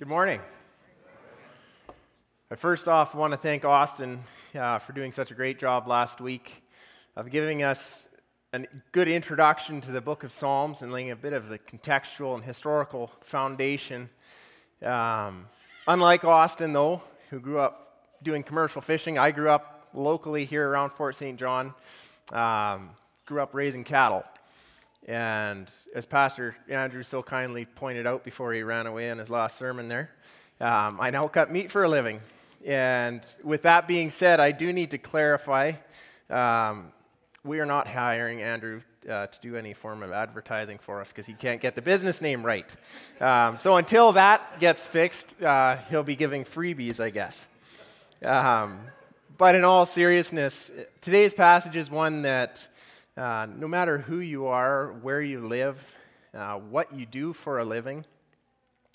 Good morning. I first off want to thank Austin uh, for doing such a great job last week of giving us a good introduction to the book of Psalms and laying a bit of the contextual and historical foundation. Um, unlike Austin, though, who grew up doing commercial fishing, I grew up locally here around Fort St. John, um, grew up raising cattle. And as Pastor Andrew so kindly pointed out before he ran away in his last sermon there, um, I now cut meat for a living. And with that being said, I do need to clarify um, we are not hiring Andrew uh, to do any form of advertising for us because he can't get the business name right. Um, so until that gets fixed, uh, he'll be giving freebies, I guess. Um, but in all seriousness, today's passage is one that uh, no matter who you are, where you live, uh, what you do for a living,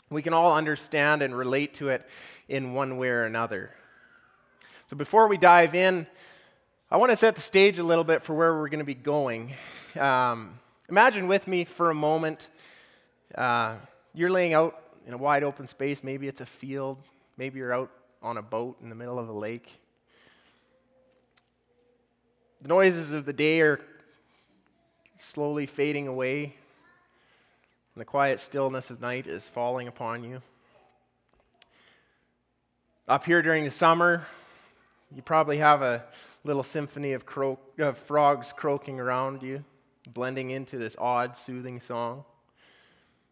we can all understand and relate to it in one way or another. So before we dive in, I want to set the stage a little bit for where we're going to be going. Um, imagine with me for a moment uh, you're laying out in a wide open space. Maybe it's a field, maybe you're out on a boat in the middle of a lake. The noises of the day are slowly fading away, and the quiet stillness of night is falling upon you. Up here during the summer, you probably have a little symphony of, of frogs croaking around you, blending into this odd, soothing song.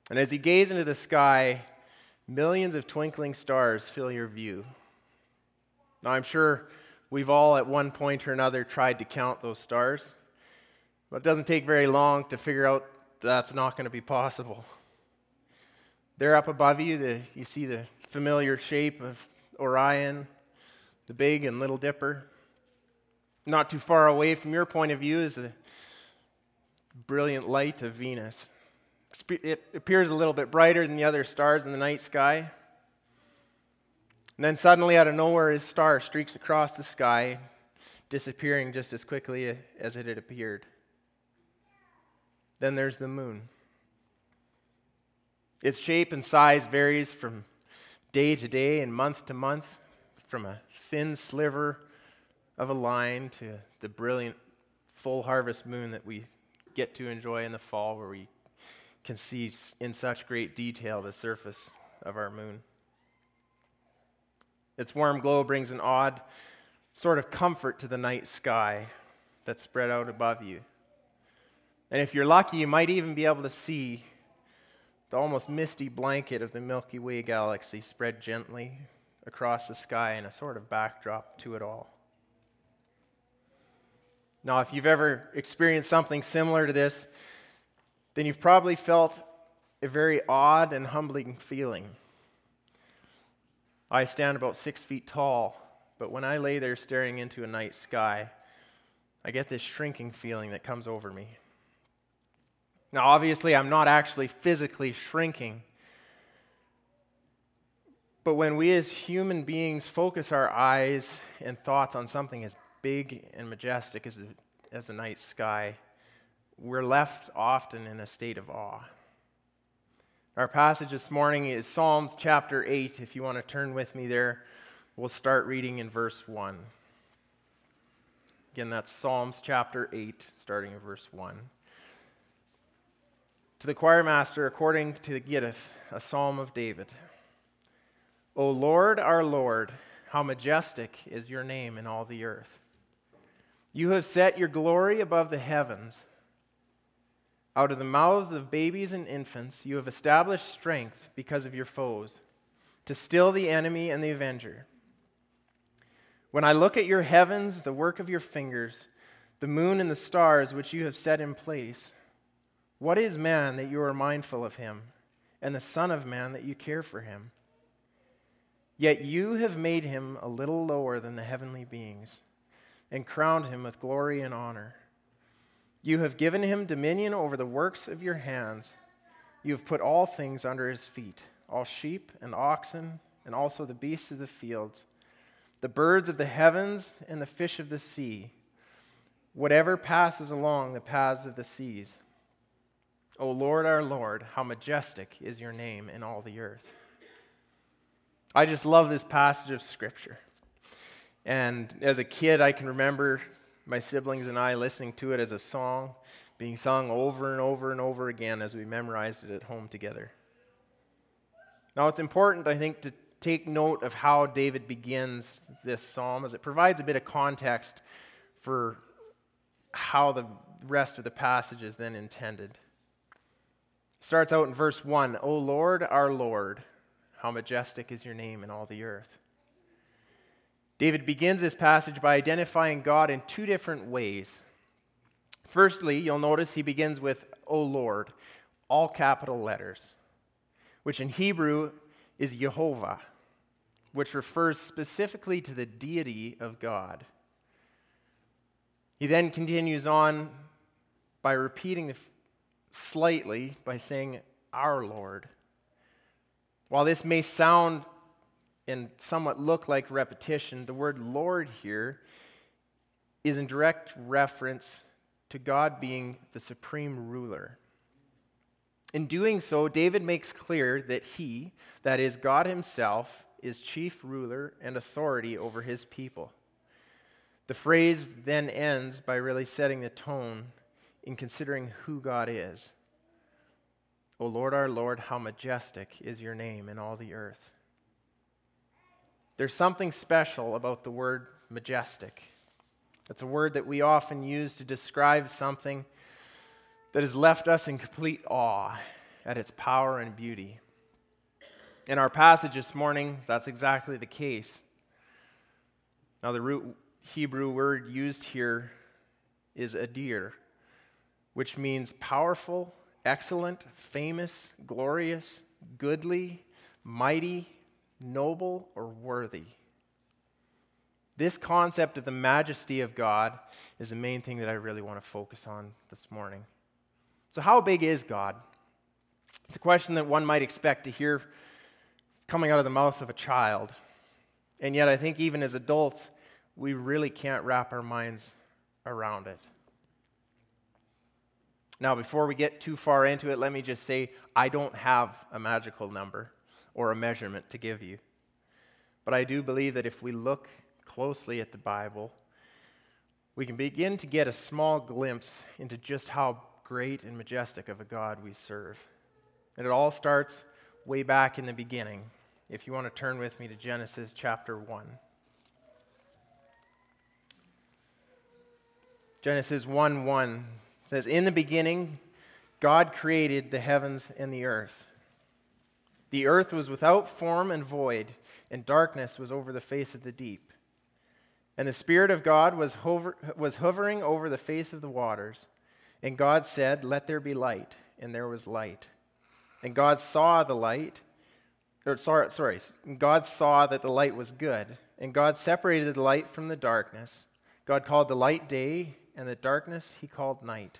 And as you gaze into the sky, millions of twinkling stars fill your view. Now, I'm sure we've all at one point or another tried to count those stars. But it doesn't take very long to figure out that's not going to be possible. There up above you, the, you see the familiar shape of Orion, the Big and Little Dipper. Not too far away from your point of view is the brilliant light of Venus. It appears a little bit brighter than the other stars in the night sky. And then suddenly, out of nowhere, his star streaks across the sky, disappearing just as quickly uh, as it had appeared. Then there's the moon. Its shape and size varies from day to day and month to month, from a thin sliver of a line to the brilliant full harvest moon that we get to enjoy in the fall, where we can see in such great detail the surface of our moon. Its warm glow brings an odd sort of comfort to the night sky that's spread out above you. And if you're lucky, you might even be able to see the almost misty blanket of the Milky Way galaxy spread gently across the sky in a sort of backdrop to it all. Now, if you've ever experienced something similar to this, then you've probably felt a very odd and humbling feeling. I stand about six feet tall, but when I lay there staring into a night sky, I get this shrinking feeling that comes over me. Now, obviously, I'm not actually physically shrinking. But when we as human beings focus our eyes and thoughts on something as big and majestic as the, as the night sky, we're left often in a state of awe. Our passage this morning is Psalms chapter 8. If you want to turn with me there, we'll start reading in verse 1. Again, that's Psalms chapter 8, starting in verse 1 to the choir master according to the Gittith, a psalm of David. O Lord, our Lord, how majestic is your name in all the earth. You have set your glory above the heavens. Out of the mouths of babies and infants, you have established strength because of your foes, to still the enemy and the avenger. When I look at your heavens, the work of your fingers, the moon and the stars which you have set in place, what is man that you are mindful of him, and the Son of Man that you care for him? Yet you have made him a little lower than the heavenly beings, and crowned him with glory and honor. You have given him dominion over the works of your hands. You have put all things under his feet all sheep and oxen, and also the beasts of the fields, the birds of the heavens, and the fish of the sea, whatever passes along the paths of the seas. O Lord, our Lord, how majestic is your name in all the earth. I just love this passage of Scripture. And as a kid, I can remember my siblings and I listening to it as a song being sung over and over and over again as we memorized it at home together. Now, it's important, I think, to take note of how David begins this psalm as it provides a bit of context for how the rest of the passage is then intended. Starts out in verse 1 O Lord, our Lord, how majestic is your name in all the earth. David begins this passage by identifying God in two different ways. Firstly, you'll notice he begins with, O Lord, all capital letters, which in Hebrew is Jehovah, which refers specifically to the deity of God. He then continues on by repeating slightly by saying, Our Lord. While this may sound and somewhat look like repetition, the word Lord here is in direct reference to God being the supreme ruler. In doing so, David makes clear that he, that is, God himself, is chief ruler and authority over his people. The phrase then ends by really setting the tone in considering who God is. O Lord our Lord, how majestic is your name in all the earth. There's something special about the word majestic. It's a word that we often use to describe something that has left us in complete awe at its power and beauty. In our passage this morning, that's exactly the case. Now, the root Hebrew word used here is adir, which means powerful, excellent, famous, glorious, goodly, mighty, noble, or worthy. This concept of the majesty of God is the main thing that I really want to focus on this morning. So, how big is God? It's a question that one might expect to hear coming out of the mouth of a child. And yet, I think even as adults, we really can't wrap our minds around it. Now, before we get too far into it, let me just say I don't have a magical number or a measurement to give you. But I do believe that if we look closely at the Bible, we can begin to get a small glimpse into just how great and majestic of a God we serve. And it all starts way back in the beginning. If you want to turn with me to Genesis chapter 1. Genesis 1 1 says, In the beginning, God created the heavens and the earth. The earth was without form and void, and darkness was over the face of the deep. And the Spirit of God was, hover, was hovering over the face of the waters. And God said, Let there be light. And there was light. And God saw the light, or sorry, sorry, God saw that the light was good. And God separated the light from the darkness. God called the light day, and the darkness he called night.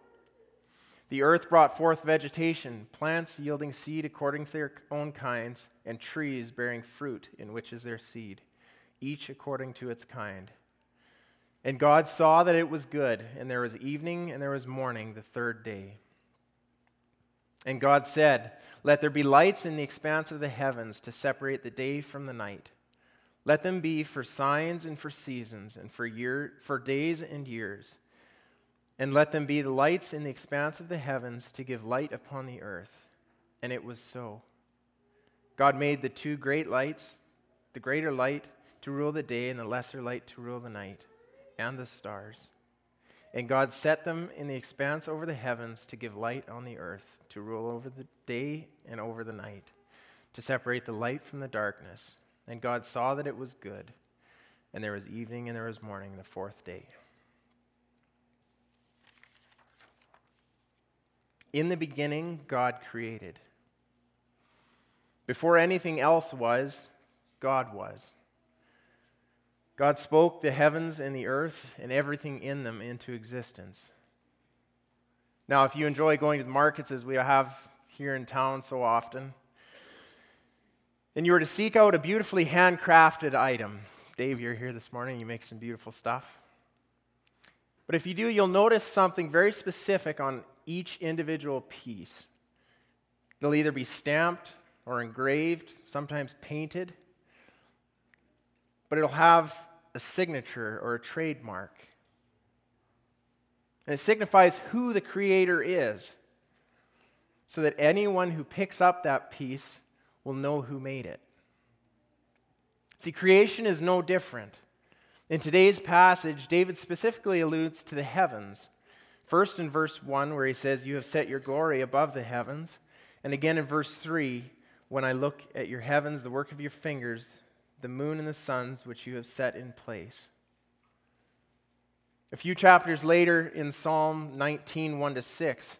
The earth brought forth vegetation, plants yielding seed according to their own kinds, and trees bearing fruit in which is their seed, each according to its kind. And God saw that it was good, and there was evening and there was morning the third day. And God said, Let there be lights in the expanse of the heavens to separate the day from the night. Let them be for signs and for seasons, and for, year, for days and years and let them be the lights in the expanse of the heavens to give light upon the earth. And it was so. God made the two great lights, the greater light to rule the day, and the lesser light to rule the night, and the stars. And God set them in the expanse over the heavens to give light on the earth, to rule over the day and over the night, to separate the light from the darkness. And God saw that it was good. And there was evening and there was morning, the fourth day. In the beginning, God created. Before anything else was, God was. God spoke the heavens and the earth and everything in them into existence. Now, if you enjoy going to the markets as we have here in town so often, and you were to seek out a beautifully handcrafted item, Dave, you're here this morning, you make some beautiful stuff. But if you do, you'll notice something very specific on each individual piece. They'll either be stamped or engraved, sometimes painted, but it'll have a signature or a trademark. And it signifies who the Creator is, so that anyone who picks up that piece will know who made it. See, creation is no different. In today's passage, David specifically alludes to the heavens. First in verse 1, where he says, You have set your glory above the heavens. And again in verse 3, when I look at your heavens, the work of your fingers, the moon and the suns which you have set in place. A few chapters later in Psalm 19, 1 to 6,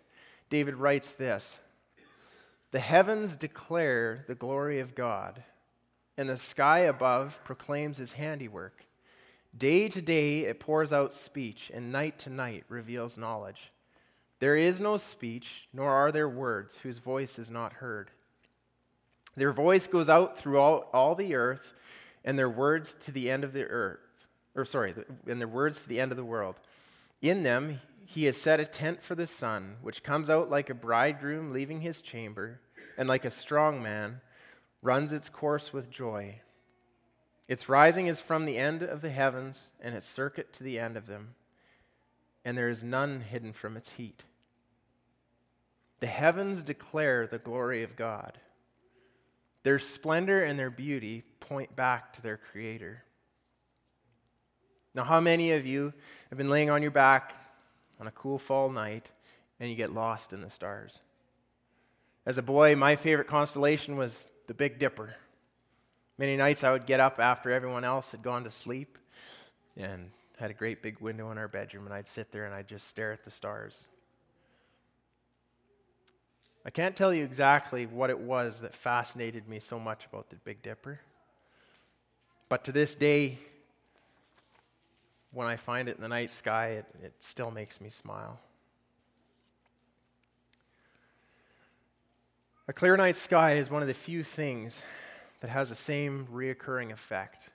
David writes this The heavens declare the glory of God, and the sky above proclaims his handiwork. Day to day it pours out speech, and night to night reveals knowledge. There is no speech, nor are there words whose voice is not heard. Their voice goes out throughout all the earth, and their words to the end of the earth, or sorry, and their words to the end of the world. In them he has set a tent for the sun, which comes out like a bridegroom leaving his chamber, and like a strong man runs its course with joy. Its rising is from the end of the heavens, and its circuit to the end of them, and there is none hidden from its heat. The heavens declare the glory of God. Their splendor and their beauty point back to their Creator. Now, how many of you have been laying on your back on a cool fall night and you get lost in the stars? As a boy, my favorite constellation was the Big Dipper. Many nights I would get up after everyone else had gone to sleep and had a great big window in our bedroom, and I'd sit there and I'd just stare at the stars. I can't tell you exactly what it was that fascinated me so much about the Big Dipper. But to this day, when I find it in the night sky, it, it still makes me smile. A clear night sky is one of the few things that has the same reoccurring effect.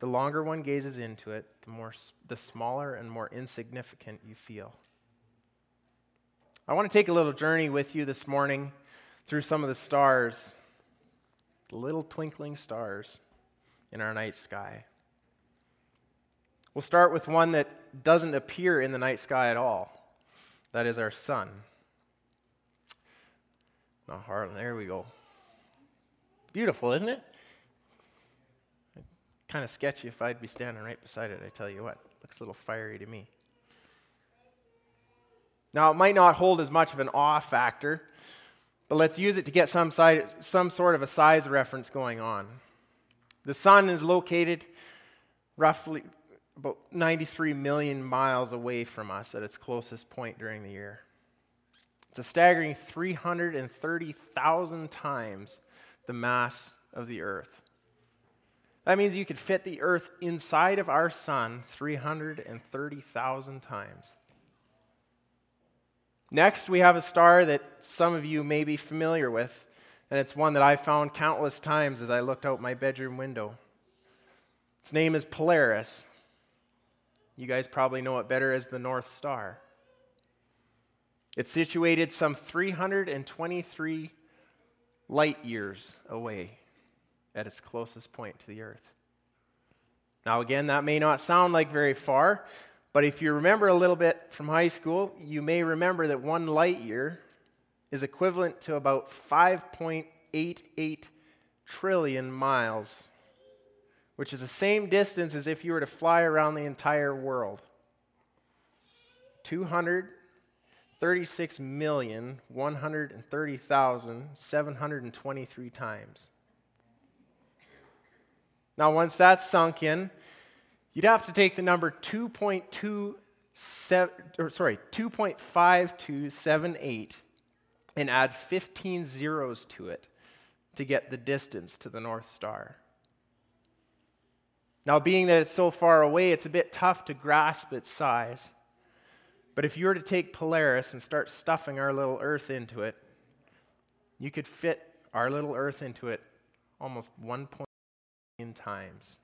The longer one gazes into it, the, more, the smaller and more insignificant you feel. I want to take a little journey with you this morning through some of the stars, the little twinkling stars in our night sky. We'll start with one that doesn't appear in the night sky at all. That is our sun. Not hard. There we go. Beautiful, isn't it? Kind of sketchy if I'd be standing right beside it, I tell you what. Looks a little fiery to me. Now, it might not hold as much of an awe factor, but let's use it to get some, side, some sort of a size reference going on. The sun is located roughly about 93 million miles away from us at its closest point during the year. It's a staggering 330,000 times the mass of the Earth. That means you could fit the Earth inside of our sun 330,000 times. Next, we have a star that some of you may be familiar with, and it's one that I found countless times as I looked out my bedroom window. Its name is Polaris. You guys probably know it better as the North Star. It's situated some 323 light years away at its closest point to the Earth. Now, again, that may not sound like very far, but if you remember a little bit from high school, you may remember that one light year is equivalent to about 5.88 trillion miles, which is the same distance as if you were to fly around the entire world. 236,130,723 times. Now, once that's sunk in, you'd have to take the number 2.27, or sorry, 2.5278 and add 15 zeros to it to get the distance to the North Star. Now, being that it's so far away, it's a bit tough to grasp its size. But if you were to take Polaris and start stuffing our little Earth into it, you could fit our little Earth into it almost 1 million times.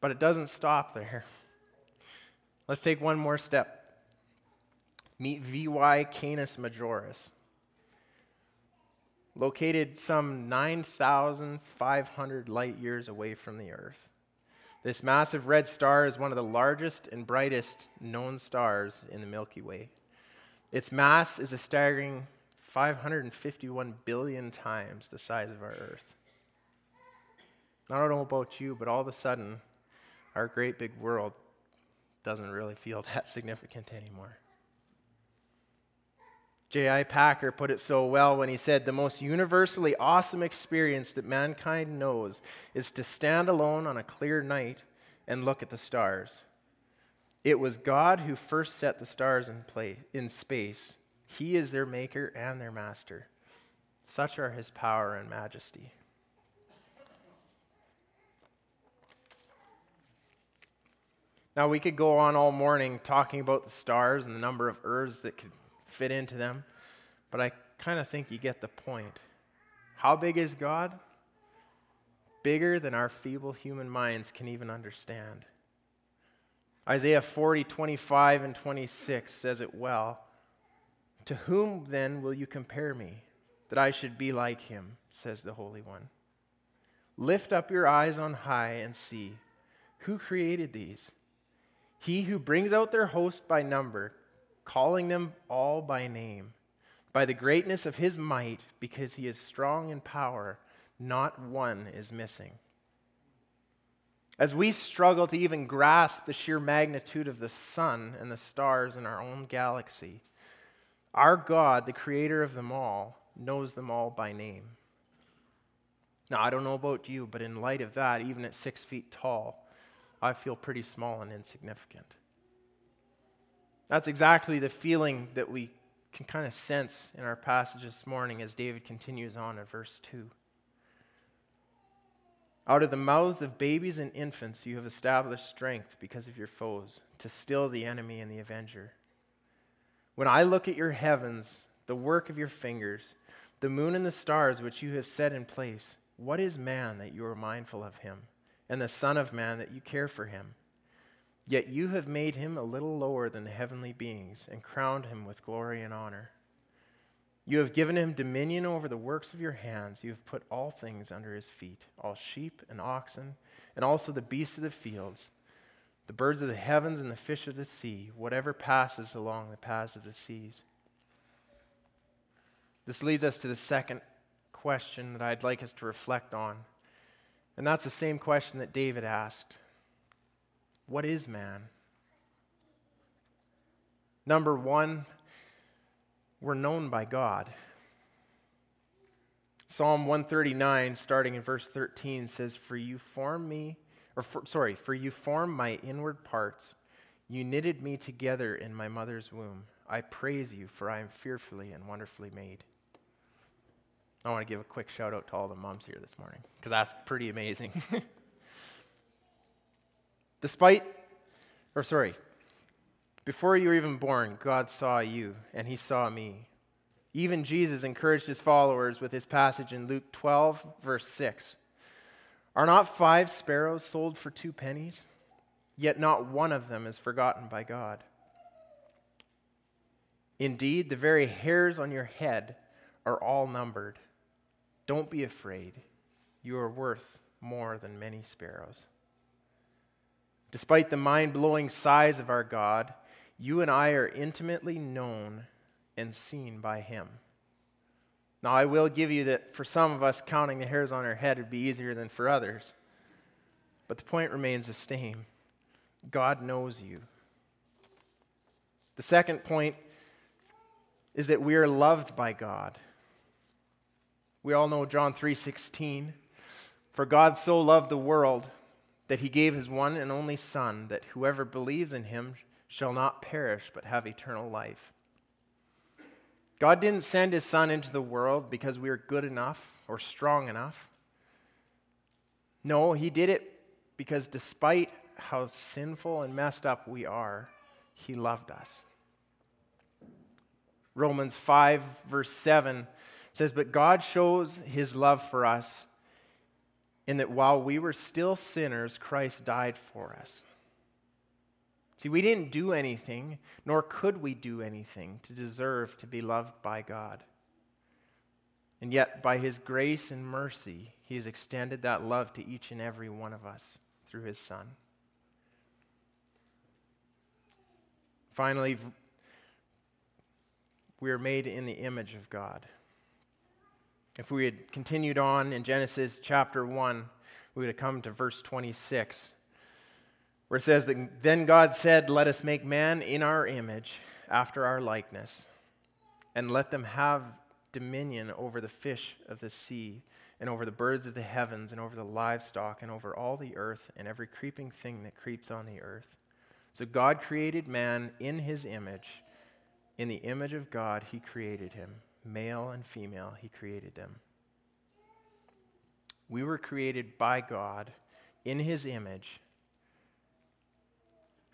But it doesn't stop there. Let's take one more step. Meet VY Canis Majoris. Located some 9,500 light years away from the Earth. This massive red star is one of the largest and brightest known stars in the Milky Way. Its mass is a staggering 551 billion times the size of our Earth. I don't know about you, but all of a sudden, our great big world doesn't really feel that significant anymore. J.I. Packer put it so well when he said, The most universally awesome experience that mankind knows is to stand alone on a clear night and look at the stars. It was God who first set the stars in, play, in space. He is their maker and their master. Such are his power and majesty. Now, we could go on all morning talking about the stars and the number of Earths that could fit into them, but I kind of think you get the point. How big is God? Bigger than our feeble human minds can even understand. Isaiah 40, 25, and 26 says it well. To whom then will you compare me, that I should be like him, says the Holy One? Lift up your eyes on high and see. Who created these? He who brings out their host by number calling them all by name, by the greatness of his might, because he is strong in power, not one is missing. As we struggle to even grasp the sheer magnitude of the sun and the stars in our own galaxy, our God, the creator of them all, knows them all by name. Now, I don't know about you, but in light of that, even at six feet tall, I feel pretty small and insignificant. That's exactly the feeling that we can kind of sense in our passage this morning as David continues on in verse 2. Out of the mouths of babies and infants you have established strength because of your foes, to still the enemy and the avenger. When I look at your heavens, the work of your fingers, the moon and the stars which you have set in place, what is man that you are mindful of him, and the Son of Man that you care for him? Yet you have made him a little lower than the heavenly beings and crowned him with glory and honor. You have given him dominion over the works of your hands. You have put all things under his feet all sheep and oxen, and also the beasts of the fields, the birds of the heavens, and the fish of the sea, whatever passes along the paths of the seas. This leads us to the second question that I'd like us to reflect on. And that's the same question that David asked what is man? Number one, we're known by God. Psalm 139, starting in verse 13, says, For you form me, or for, sorry, for you form my inward parts. You knitted me together in my mother's womb. I praise you, for I am fearfully and wonderfully made. I want to give a quick shout out to all the moms here this morning, because that's pretty amazing. Despite, or sorry, before you were even born, God saw you and he saw me. Even Jesus encouraged his followers with his passage in Luke 12, verse 6. Are not five sparrows sold for two pennies? Yet not one of them is forgotten by God. Indeed, the very hairs on your head are all numbered. Don't be afraid. You are worth more than many sparrows. Despite the mind blowing size of our God, you and I are intimately known and seen by Him. Now, I will give you that for some of us, counting the hairs on our head would be easier than for others. but the point remains the same God knows you. The second point is that we are loved by God. We all know John 3:16. For God so loved the world that he gave his one and only son that whoever believes in him shall not perish but have eternal life. God didn't send his son into the world because we are good enough or strong enough. No, he did it because despite how sinful and messed up we are, he loved us. Romans 5, verse 7 says, But God shows his love for us in that while we were still sinners, Christ died for us. See, we didn't do anything, nor could we do anything to deserve to be loved by God. And yet, by his grace and mercy, he has extended that love to each and every one of us through his Son. Finally, we are made in the image of God. If we had continued on in Genesis chapter 1, we would have come to verse 26, where it says that then God said, Let us make man in our image, after our likeness, and let them have dominion over the fish of the sea, and over the birds of the heavens, and over the livestock, and over all the earth, and every creeping thing that creeps on the earth. So God created man in his image. In the image of God, he created him. Male and female, he created them. We were created by God in his image.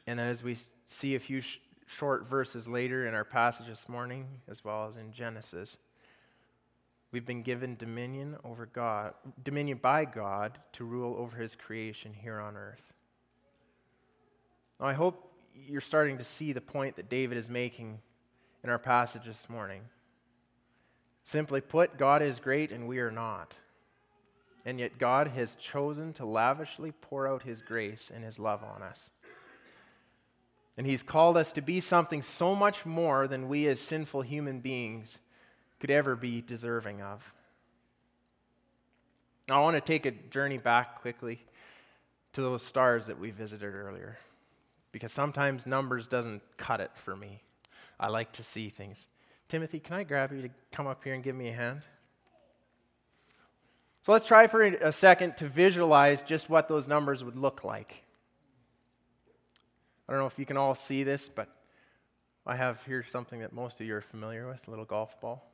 And as we see a few sh- short verses later in our passage this morning, as well as in Genesis, we've been given dominion over God, dominion by God to rule over his creation here on earth. Now, I hope you're starting to see the point that David is making in our passage this morning. Simply put, God is great and we are not. And yet, God has chosen to lavishly pour out His grace and His love on us. And He's called us to be something so much more than we as sinful human beings could ever be deserving of. Now, I want to take a journey back quickly to those stars that we visited earlier because sometimes numbers doesn't cut it for me. I like to see things. Timothy, can I grab you to come up here and give me a hand? So let's try for a second to visualize just what those numbers would look like. I don't know if you can all see this, but I have here something that most of you are familiar with a little golf ball.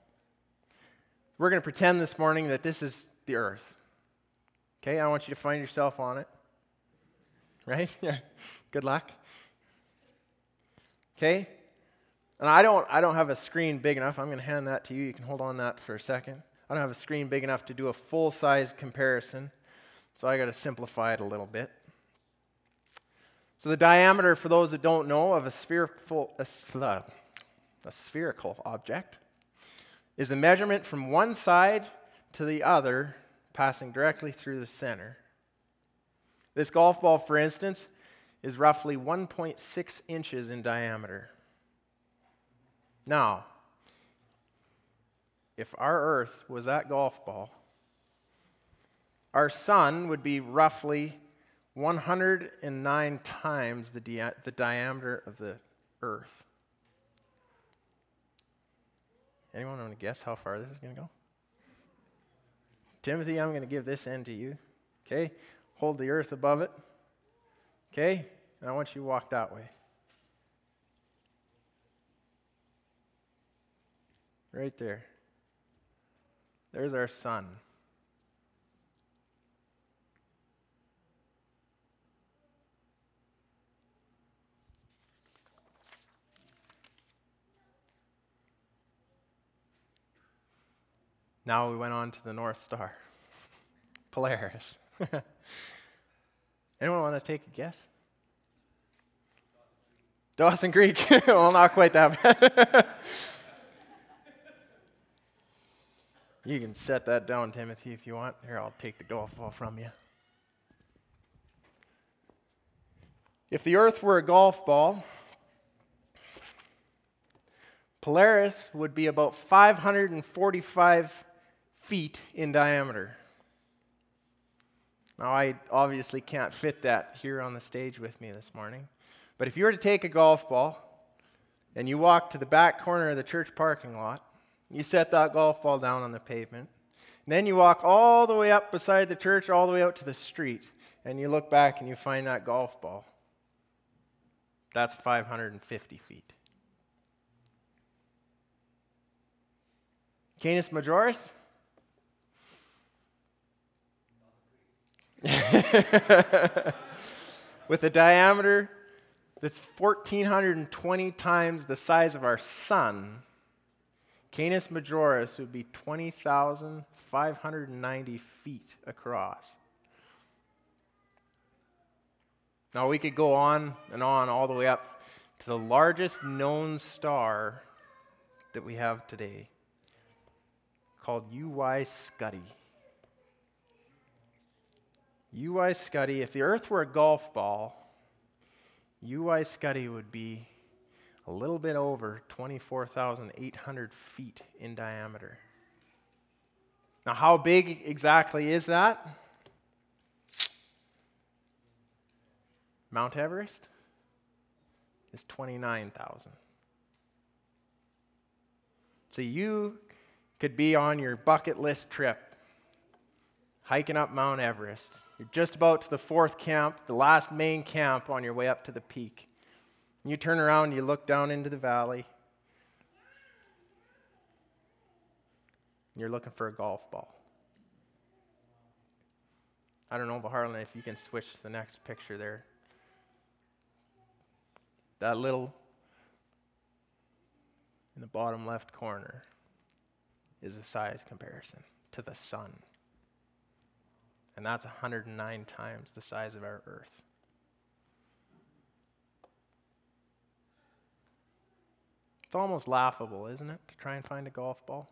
We're going to pretend this morning that this is the earth. Okay, I want you to find yourself on it. Right? Yeah. Good luck. Okay? And I don't, I don't have a screen big enough. I'm going to hand that to you. You can hold on that for a second. I don't have a screen big enough to do a full size comparison, so I got to simplify it a little bit. So, the diameter, for those that don't know, of a spherical, a, uh, a spherical object is the measurement from one side to the other, passing directly through the center. This golf ball, for instance, is roughly 1.6 inches in diameter. Now, if our earth was that golf ball, our sun would be roughly 109 times the, di- the diameter of the earth. Anyone want to guess how far this is going to go? Timothy, I'm going to give this end to you. Okay? Hold the earth above it. Okay? And I want you to walk that way. Right there. There's our sun. Now we went on to the North Star, Polaris. Anyone want to take a guess? Dawson Creek. well, not quite that bad. You can set that down, Timothy, if you want. Here, I'll take the golf ball from you. If the earth were a golf ball, Polaris would be about 545 feet in diameter. Now, I obviously can't fit that here on the stage with me this morning, but if you were to take a golf ball and you walk to the back corner of the church parking lot, you set that golf ball down on the pavement, and then you walk all the way up beside the church, all the way out to the street, and you look back and you find that golf ball. That's 550 feet. Canis Majoris? With a diameter that's 1,420 times the size of our sun, Canis Majoris would be 20,590 feet across. Now, we could go on and on all the way up to the largest known star that we have today, called UY Scuti. UY Scuti, if the Earth were a golf ball, UY Scuti would be a little bit over 24,800 feet in diameter. Now, how big exactly is that? Mount Everest is 29,000. So you could be on your bucket list trip hiking up Mount Everest. You're just about to the fourth camp, the last main camp on your way up to the peak. And you turn around, and you look down into the valley. And You're looking for a golf ball. I don't know, but Harlan, if you can switch to the next picture there. That little in the bottom left corner is a size comparison to the sun. And that's 109 times the size of our earth. It's almost laughable, isn't it, to try and find a golf ball?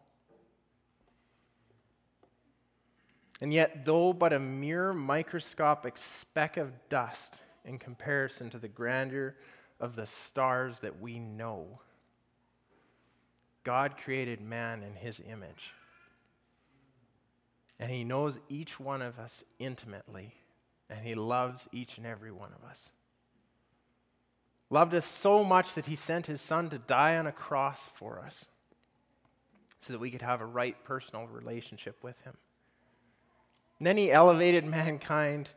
And yet, though but a mere microscopic speck of dust in comparison to the grandeur of the stars that we know. God created man in his image. And he knows each one of us intimately, and he loves each and every one of us. Loved us so much that he sent his son to die on a cross for us so that we could have a right personal relationship with him. And then he elevated mankind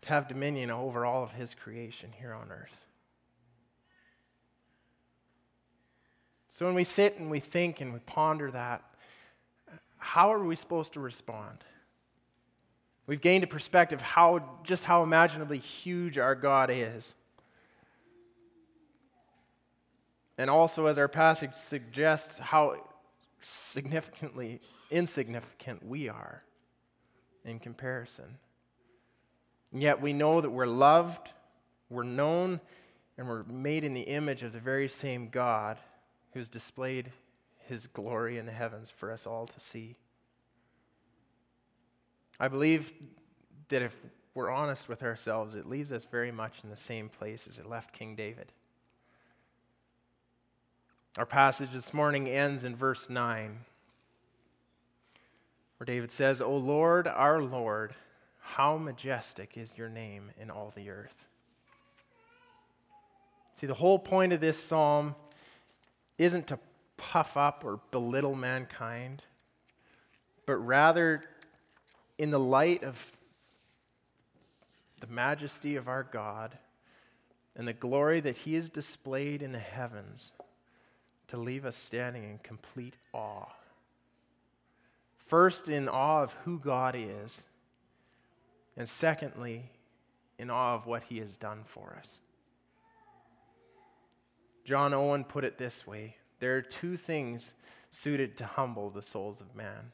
to have dominion over all of his creation here on earth. So when we sit and we think and we ponder that, how are we supposed to respond? We've gained a perspective how just how imaginably huge our God is. And also, as our passage suggests, how significantly insignificant we are in comparison. And yet we know that we're loved, we're known, and we're made in the image of the very same God who's displayed his glory in the heavens for us all to see. I believe that if we're honest with ourselves, it leaves us very much in the same place as it left King David. Our passage this morning ends in verse 9, where David says, O Lord, our Lord, how majestic is your name in all the earth. See, the whole point of this psalm isn't to puff up or belittle mankind, but rather in the light of the majesty of our God and the glory that He has displayed in the heavens to leave us standing in complete awe. First, in awe of who God is, and secondly, in awe of what He has done for us. John Owen put it this way there are two things suited to humble the souls of man.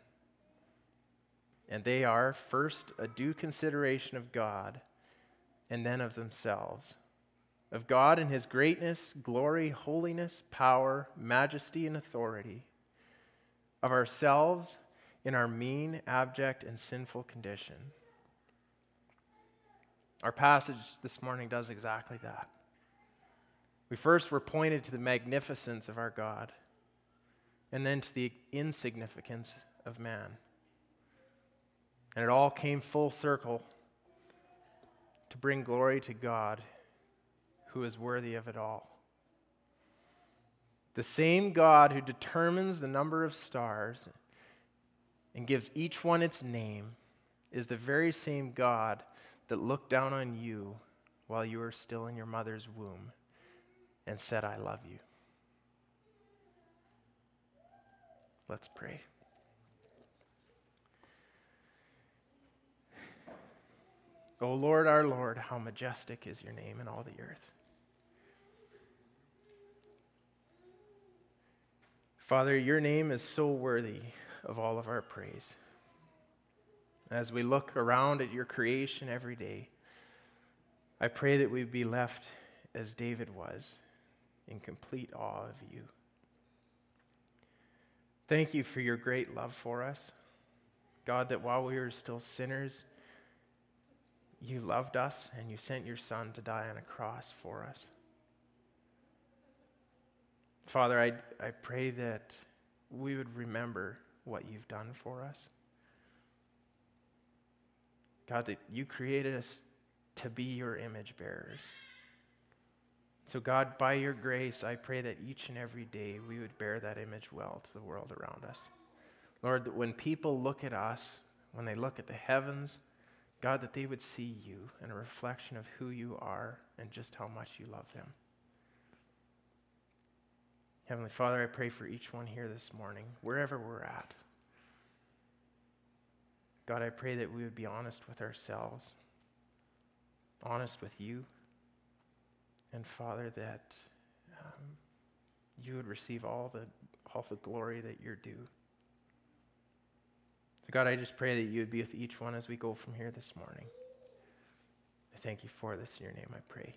And they are first, a due consideration of God, and then of themselves. Of God and His greatness, glory, holiness, power, majesty, and authority. Of ourselves in our mean, abject, and sinful condition. Our passage this morning does exactly that. We first were pointed to the magnificence of our God, and then to the insignificance of man. And it all came full circle to bring glory to God who is worthy of it all. The same God who determines the number of stars and gives each one its name is the very same God that looked down on you while you were still in your mother's womb and said, I love you. Let's pray. O Lord, our Lord, how majestic is your name in all the earth. Father, your name is so worthy of all of our praise. As we look around at your creation every day, I pray that we be left as David was, in complete awe of you. Thank you for your great love for us. God, that while we were still sinners, you loved us and you sent your Son to die on a cross for us. Father, I, I pray that we would remember what you've done for us. God, that you created us to be your image bearers. So, God, by your grace, I pray that each and every day we would bear that image well to the world around us. Lord, that when people look at us, when they look at the heavens, God, that they would see you and a reflection of who you are and just how much you love them. Heavenly Father, I pray for each one here this morning, wherever we're at. God, I pray that we would be honest with ourselves, honest with you, and Father, that um, you would receive all the, all the glory that you're due. So, God, I just pray that you would be with each one as we go from here this morning. I thank you for this. In your name I pray.